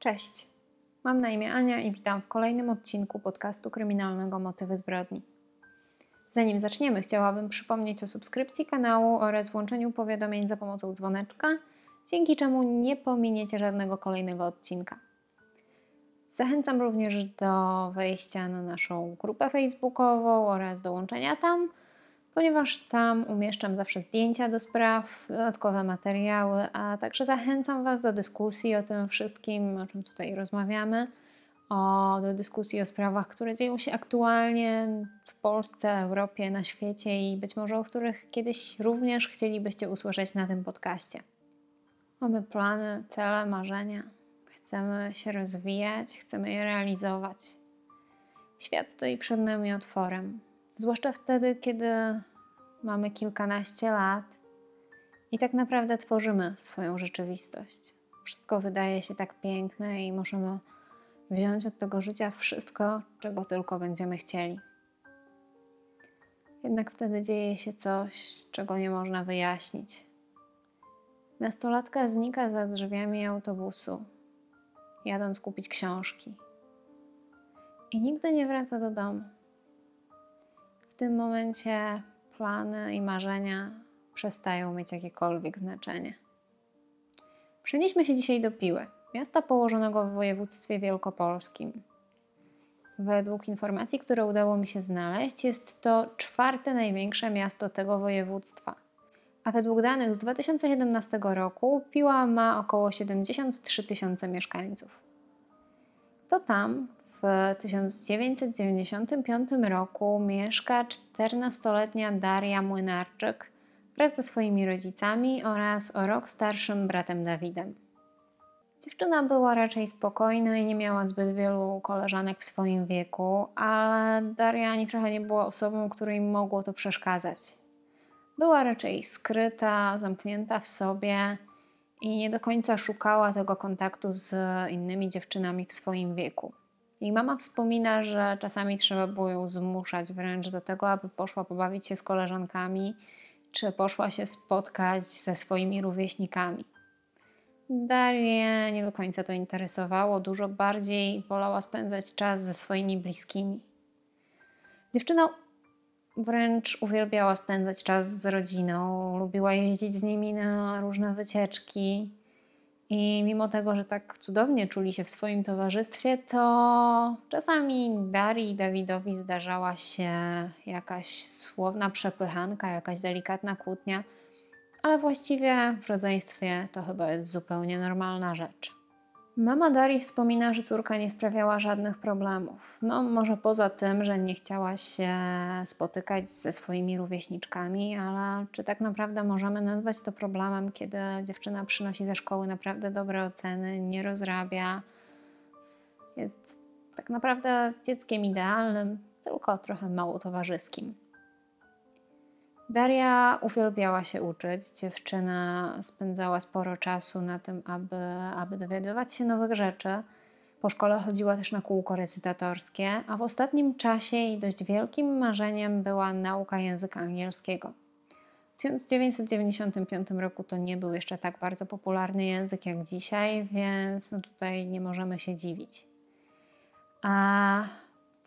Cześć. Mam na imię Ania i witam w kolejnym odcinku podcastu kryminalnego Motywy zbrodni. Zanim zaczniemy, chciałabym przypomnieć o subskrypcji kanału oraz włączeniu powiadomień za pomocą dzwoneczka, dzięki czemu nie pominiecie żadnego kolejnego odcinka. Zachęcam również do wejścia na naszą grupę facebookową oraz dołączenia tam, ponieważ tam umieszczam zawsze zdjęcia do spraw, dodatkowe materiały, a także zachęcam Was do dyskusji o tym wszystkim, o czym tutaj rozmawiamy, o, do dyskusji o sprawach, które dzieją się aktualnie w Polsce, Europie, na świecie i być może o których kiedyś również chcielibyście usłyszeć na tym podcaście. Mamy plany, cele, marzenia. Chcemy się rozwijać, chcemy je realizować. Świat stoi przed nami otworem, zwłaszcza wtedy, kiedy mamy kilkanaście lat i tak naprawdę tworzymy swoją rzeczywistość. Wszystko wydaje się tak piękne i możemy wziąć od tego życia wszystko, czego tylko będziemy chcieli. Jednak wtedy dzieje się coś, czego nie można wyjaśnić. Nastolatka znika za drzwiami autobusu, jadąc kupić książki. I nigdy nie wraca do domu. Tym momencie plany i marzenia przestają mieć jakiekolwiek znaczenie. Przenieśmy się dzisiaj do Piły, miasta położonego w województwie wielkopolskim. Według informacji, które udało mi się znaleźć, jest to czwarte największe miasto tego województwa. A według danych z 2017 roku Piła ma około 73 tysiące mieszkańców. To tam w 1995 roku mieszka 14-letnia Daria Młynarczyk wraz ze swoimi rodzicami oraz o rok starszym bratem Dawidem. Dziewczyna była raczej spokojna i nie miała zbyt wielu koleżanek w swoim wieku, ale Daria ani trochę nie była osobą, której mogło to przeszkadzać. Była raczej skryta, zamknięta w sobie i nie do końca szukała tego kontaktu z innymi dziewczynami w swoim wieku. Jej mama wspomina, że czasami trzeba było ją zmuszać wręcz do tego, aby poszła pobawić się z koleżankami, czy poszła się spotkać ze swoimi rówieśnikami. Darię nie do końca to interesowało, dużo bardziej wolała spędzać czas ze swoimi bliskimi. Dziewczyna wręcz uwielbiała spędzać czas z rodziną, lubiła jeździć z nimi na różne wycieczki. I mimo tego, że tak cudownie czuli się w swoim towarzystwie, to czasami Darii i Dawidowi zdarzała się jakaś słowna przepychanka, jakaś delikatna kłótnia, ale właściwie w rodzeństwie to chyba jest zupełnie normalna rzecz. Mama Darii wspomina, że córka nie sprawiała żadnych problemów. No, może poza tym, że nie chciała się spotykać ze swoimi rówieśniczkami, ale czy tak naprawdę możemy nazwać to problemem, kiedy dziewczyna przynosi ze szkoły naprawdę dobre oceny, nie rozrabia, jest tak naprawdę dzieckiem idealnym, tylko trochę mało towarzyskim. Daria uwielbiała się uczyć. Dziewczyna spędzała sporo czasu na tym, aby, aby dowiadywać się nowych rzeczy. Po szkole chodziła też na kółko recytatorskie, a w ostatnim czasie jej dość wielkim marzeniem była nauka języka angielskiego. W 1995 roku to nie był jeszcze tak bardzo popularny język jak dzisiaj, więc no tutaj nie możemy się dziwić.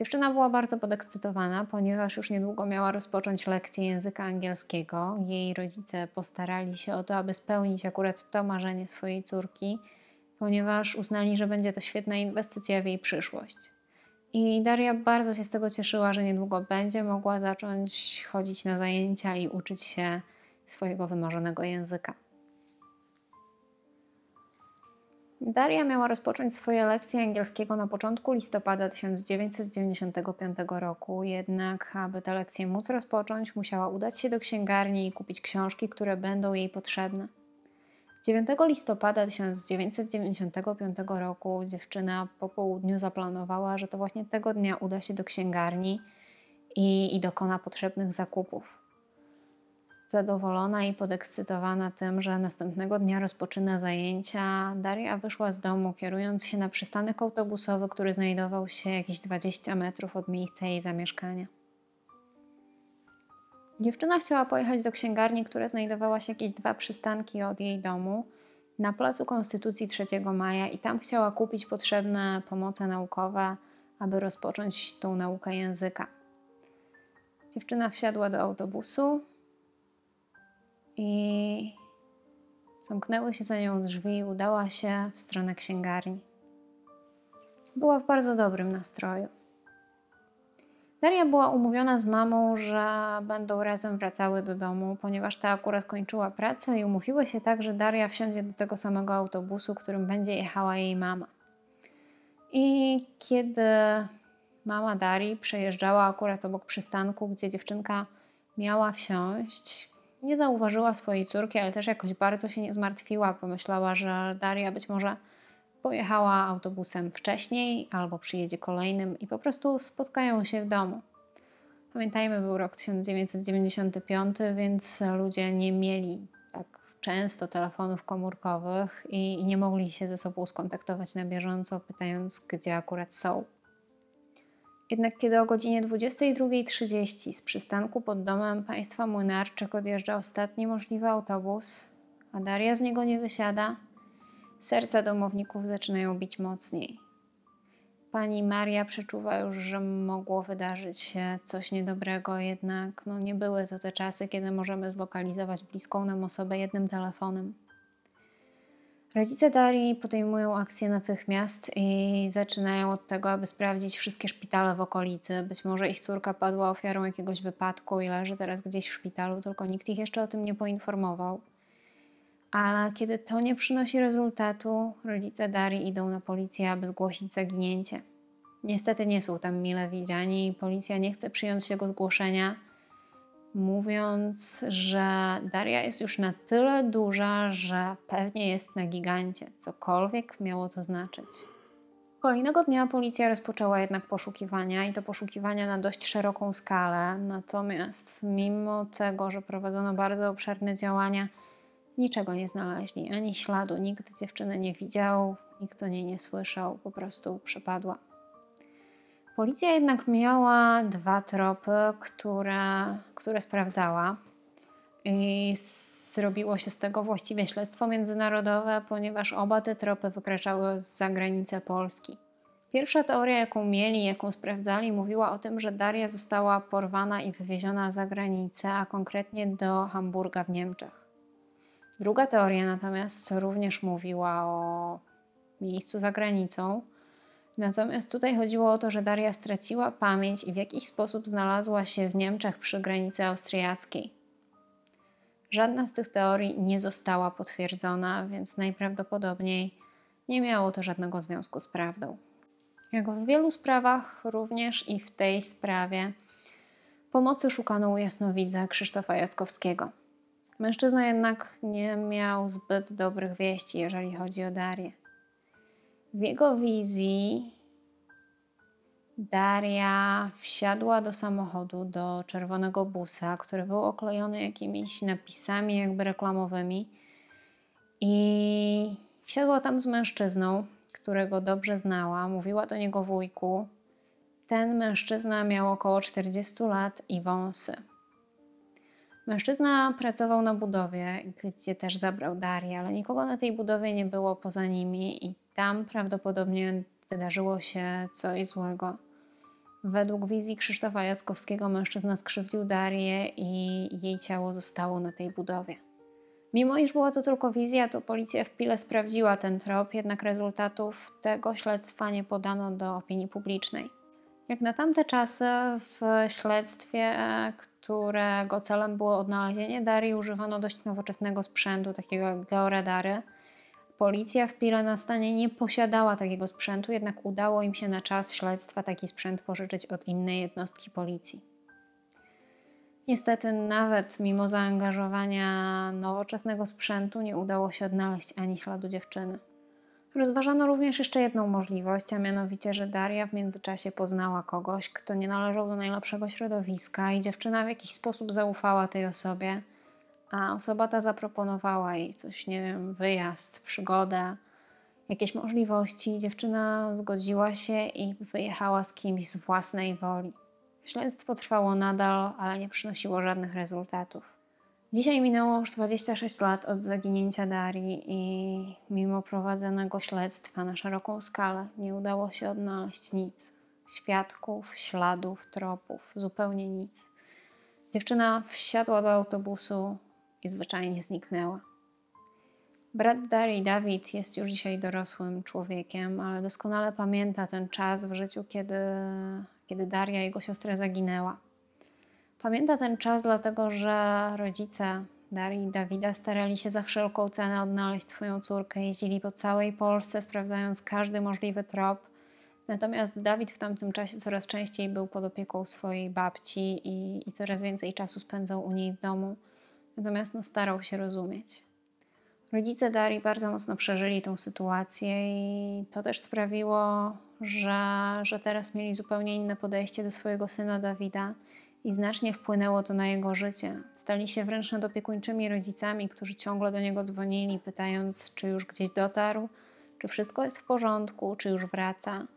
Dziewczyna była bardzo podekscytowana, ponieważ już niedługo miała rozpocząć lekcję języka angielskiego. Jej rodzice postarali się o to, aby spełnić akurat to marzenie swojej córki, ponieważ uznali, że będzie to świetna inwestycja w jej przyszłość. I Daria bardzo się z tego cieszyła, że niedługo będzie mogła zacząć chodzić na zajęcia i uczyć się swojego wymarzonego języka. Daria miała rozpocząć swoje lekcje angielskiego na początku listopada 1995 roku, jednak aby te lekcje móc rozpocząć, musiała udać się do księgarni i kupić książki, które będą jej potrzebne. 9 listopada 1995 roku dziewczyna po południu zaplanowała, że to właśnie tego dnia uda się do księgarni i, i dokona potrzebnych zakupów. Zadowolona i podekscytowana tym, że następnego dnia rozpoczyna zajęcia, Daria wyszła z domu, kierując się na przystanek autobusowy, który znajdował się jakieś 20 metrów od miejsca jej zamieszkania. Dziewczyna chciała pojechać do księgarni, która znajdowała się jakieś dwa przystanki od jej domu, na Placu Konstytucji 3 maja i tam chciała kupić potrzebne pomoce naukowe, aby rozpocząć tą naukę języka. Dziewczyna wsiadła do autobusu i zamknęły się za nią drzwi udała się w stronę księgarni. Była w bardzo dobrym nastroju. Daria była umówiona z mamą, że będą razem wracały do domu, ponieważ ta akurat kończyła pracę i umówiły się tak, że Daria wsiądzie do tego samego autobusu, którym będzie jechała jej mama. I kiedy mama Darii przejeżdżała akurat obok przystanku, gdzie dziewczynka miała wsiąść, nie zauważyła swojej córki, ale też jakoś bardzo się nie zmartwiła. Pomyślała, że Daria być może pojechała autobusem wcześniej albo przyjedzie kolejnym i po prostu spotkają się w domu. Pamiętajmy, był rok 1995, więc ludzie nie mieli tak często telefonów komórkowych i nie mogli się ze sobą skontaktować na bieżąco, pytając, gdzie akurat są. Jednak kiedy o godzinie 22.30 z przystanku pod domem państwa Młynarczyk odjeżdża ostatni możliwy autobus, a Daria z niego nie wysiada, serca domowników zaczynają bić mocniej. Pani Maria przeczuwa już, że mogło wydarzyć się coś niedobrego, jednak no, nie były to te czasy, kiedy możemy zlokalizować bliską nam osobę jednym telefonem. Rodzice Darii podejmują akcję natychmiast i zaczynają od tego, aby sprawdzić wszystkie szpitale w okolicy. Być może ich córka padła ofiarą jakiegoś wypadku i leży teraz gdzieś w szpitalu, tylko nikt ich jeszcze o tym nie poinformował. Ale kiedy to nie przynosi rezultatu, rodzice Darii idą na policję, aby zgłosić zaginięcie. Niestety nie są tam mile widziani i policja nie chce przyjąć tego zgłoszenia mówiąc, że Daria jest już na tyle duża, że pewnie jest na gigancie, cokolwiek miało to znaczyć. Kolejnego dnia policja rozpoczęła jednak poszukiwania i to poszukiwania na dość szeroką skalę. Natomiast mimo tego, że prowadzono bardzo obszerne działania, niczego nie znaleźli, ani śladu. Nikt dziewczyny nie widział, nikt o niej nie słyszał, po prostu przepadła. Policja jednak miała dwa tropy, które, które sprawdzała. I zrobiło się z tego właściwie śledztwo międzynarodowe, ponieważ oba te tropy wykraczały za granicę Polski. Pierwsza teoria, jaką mieli, jaką sprawdzali, mówiła o tym, że Daria została porwana i wywieziona za granicę, a konkretnie do Hamburga w Niemczech. Druga teoria natomiast również mówiła o miejscu za granicą, Natomiast tutaj chodziło o to, że Daria straciła pamięć i w jakiś sposób znalazła się w Niemczech przy granicy austriackiej. Żadna z tych teorii nie została potwierdzona, więc najprawdopodobniej nie miało to żadnego związku z prawdą. Jak w wielu sprawach, również i w tej sprawie, pomocy szukano u jasnowidza Krzysztofa Jackowskiego. Mężczyzna jednak nie miał zbyt dobrych wieści, jeżeli chodzi o Darię. W jego wizji Daria wsiadła do samochodu, do czerwonego busa, który był oklejony jakimiś napisami jakby reklamowymi i wsiadła tam z mężczyzną, którego dobrze znała. Mówiła do niego wujku. Ten mężczyzna miał około 40 lat i wąsy. Mężczyzna pracował na budowie, gdzie też zabrał Darię, ale nikogo na tej budowie nie było poza nimi i tam prawdopodobnie wydarzyło się coś złego. Według wizji Krzysztofa Jackowskiego mężczyzna skrzywdził Darię i jej ciało zostało na tej budowie. Mimo iż była to tylko wizja, to policja w Pile sprawdziła ten trop, jednak rezultatów tego śledztwa nie podano do opinii publicznej. Jak na tamte czasy w śledztwie, którego celem było odnalezienie Darii, używano dość nowoczesnego sprzętu, takiego jak georadary – Policja w Pile na stanie nie posiadała takiego sprzętu, jednak udało im się na czas śledztwa taki sprzęt pożyczyć od innej jednostki policji. Niestety, nawet mimo zaangażowania nowoczesnego sprzętu, nie udało się odnaleźć ani śladu dziewczyny. Rozważano również jeszcze jedną możliwość, a mianowicie, że Daria w międzyczasie poznała kogoś, kto nie należał do najlepszego środowiska i dziewczyna w jakiś sposób zaufała tej osobie a osoba ta zaproponowała jej coś, nie wiem, wyjazd, przygodę, jakieś możliwości. Dziewczyna zgodziła się i wyjechała z kimś z własnej woli. Śledztwo trwało nadal, ale nie przynosiło żadnych rezultatów. Dzisiaj minęło już 26 lat od zaginięcia Darii i mimo prowadzonego śledztwa na szeroką skalę nie udało się odnaleźć nic. Świadków, śladów, tropów, zupełnie nic. Dziewczyna wsiadła do autobusu i zwyczajnie zniknęła. Brat Darii, Dawid, jest już dzisiaj dorosłym człowiekiem, ale doskonale pamięta ten czas w życiu, kiedy, kiedy Daria, jego siostra, zaginęła. Pamięta ten czas, dlatego że rodzice Darii i Dawida starali się za wszelką cenę odnaleźć swoją córkę. Jeździli po całej Polsce, sprawdzając każdy możliwy trop. Natomiast Dawid w tamtym czasie coraz częściej był pod opieką swojej babci i, i coraz więcej czasu spędzał u niej w domu. Natomiast no, starał się rozumieć. Rodzice Darii bardzo mocno przeżyli tą sytuację i to też sprawiło, że, że teraz mieli zupełnie inne podejście do swojego syna Dawida i znacznie wpłynęło to na jego życie. Stali się wręcz nadopiekuńczymi rodzicami, którzy ciągle do niego dzwonili, pytając, czy już gdzieś dotarł, czy wszystko jest w porządku, czy już wraca.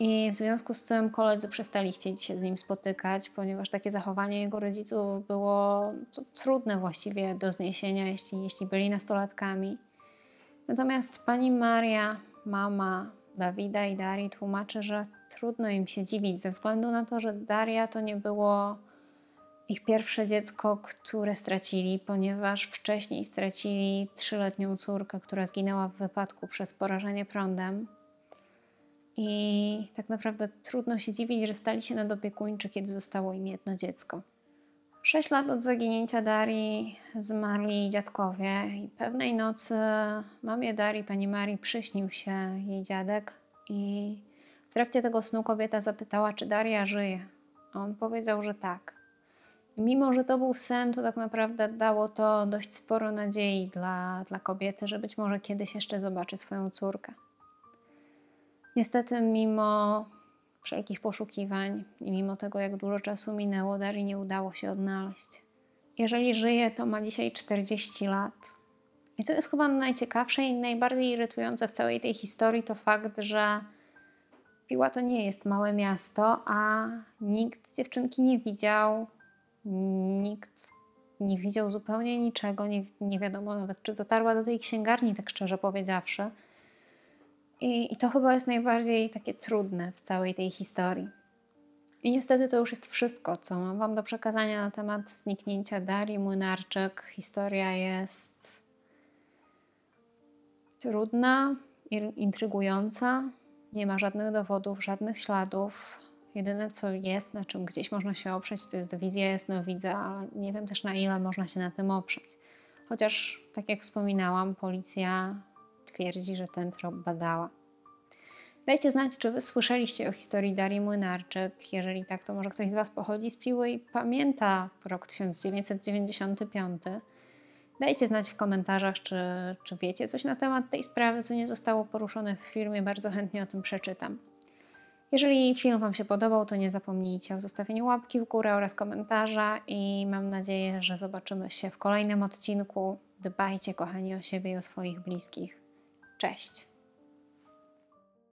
I w związku z tym koledzy przestali chcieć się z nim spotykać, ponieważ takie zachowanie jego rodziców było trudne właściwie do zniesienia, jeśli, jeśli byli nastolatkami. Natomiast pani Maria, mama Dawida i Darii, tłumaczy, że trudno im się dziwić, ze względu na to, że Daria to nie było ich pierwsze dziecko, które stracili, ponieważ wcześniej stracili trzyletnią córkę, która zginęła w wypadku przez porażenie prądem. I tak naprawdę trudno się dziwić, że stali się nadopiekuńczy, kiedy zostało im jedno dziecko. Sześć lat od zaginięcia Darii zmarli dziadkowie i pewnej nocy mamie Darii, pani Marii, przyśnił się jej dziadek i w trakcie tego snu kobieta zapytała, czy Daria żyje. A on powiedział, że tak. I mimo, że to był sen, to tak naprawdę dało to dość sporo nadziei dla, dla kobiety, że być może kiedyś jeszcze zobaczy swoją córkę. Niestety, mimo wszelkich poszukiwań i mimo tego, jak dużo czasu minęło, Darii nie udało się odnaleźć. Jeżeli żyje, to ma dzisiaj 40 lat. I co jest chyba najciekawsze i najbardziej irytujące w całej tej historii, to fakt, że Piła to nie jest małe miasto, a nikt z dziewczynki nie widział, nikt nie widział zupełnie niczego, nie, nie wiadomo nawet, czy dotarła do tej księgarni, tak szczerze powiedziawszy. I, I to chyba jest najbardziej takie trudne w całej tej historii. I niestety to już jest wszystko, co mam Wam do przekazania na temat zniknięcia Darii Młynarczyk. Historia jest trudna, intrygująca. Nie ma żadnych dowodów, żadnych śladów. Jedyne co jest, na czym gdzieś można się oprzeć, to jest wizja jasnowidza, ale nie wiem też na ile można się na tym oprzeć. Chociaż, tak jak wspominałam, policja twierdzi, że ten trop badała. Dajcie znać, czy Wy słyszeliście o historii Darii Młynarczyk. Jeżeli tak, to może ktoś z Was pochodzi z Piły i pamięta rok 1995. Dajcie znać w komentarzach, czy, czy wiecie coś na temat tej sprawy, co nie zostało poruszone w filmie. Bardzo chętnie o tym przeczytam. Jeżeli film Wam się podobał, to nie zapomnijcie o zostawieniu łapki w górę oraz komentarza i mam nadzieję, że zobaczymy się w kolejnym odcinku. Dbajcie, kochani, o siebie i o swoich bliskich. Cześć!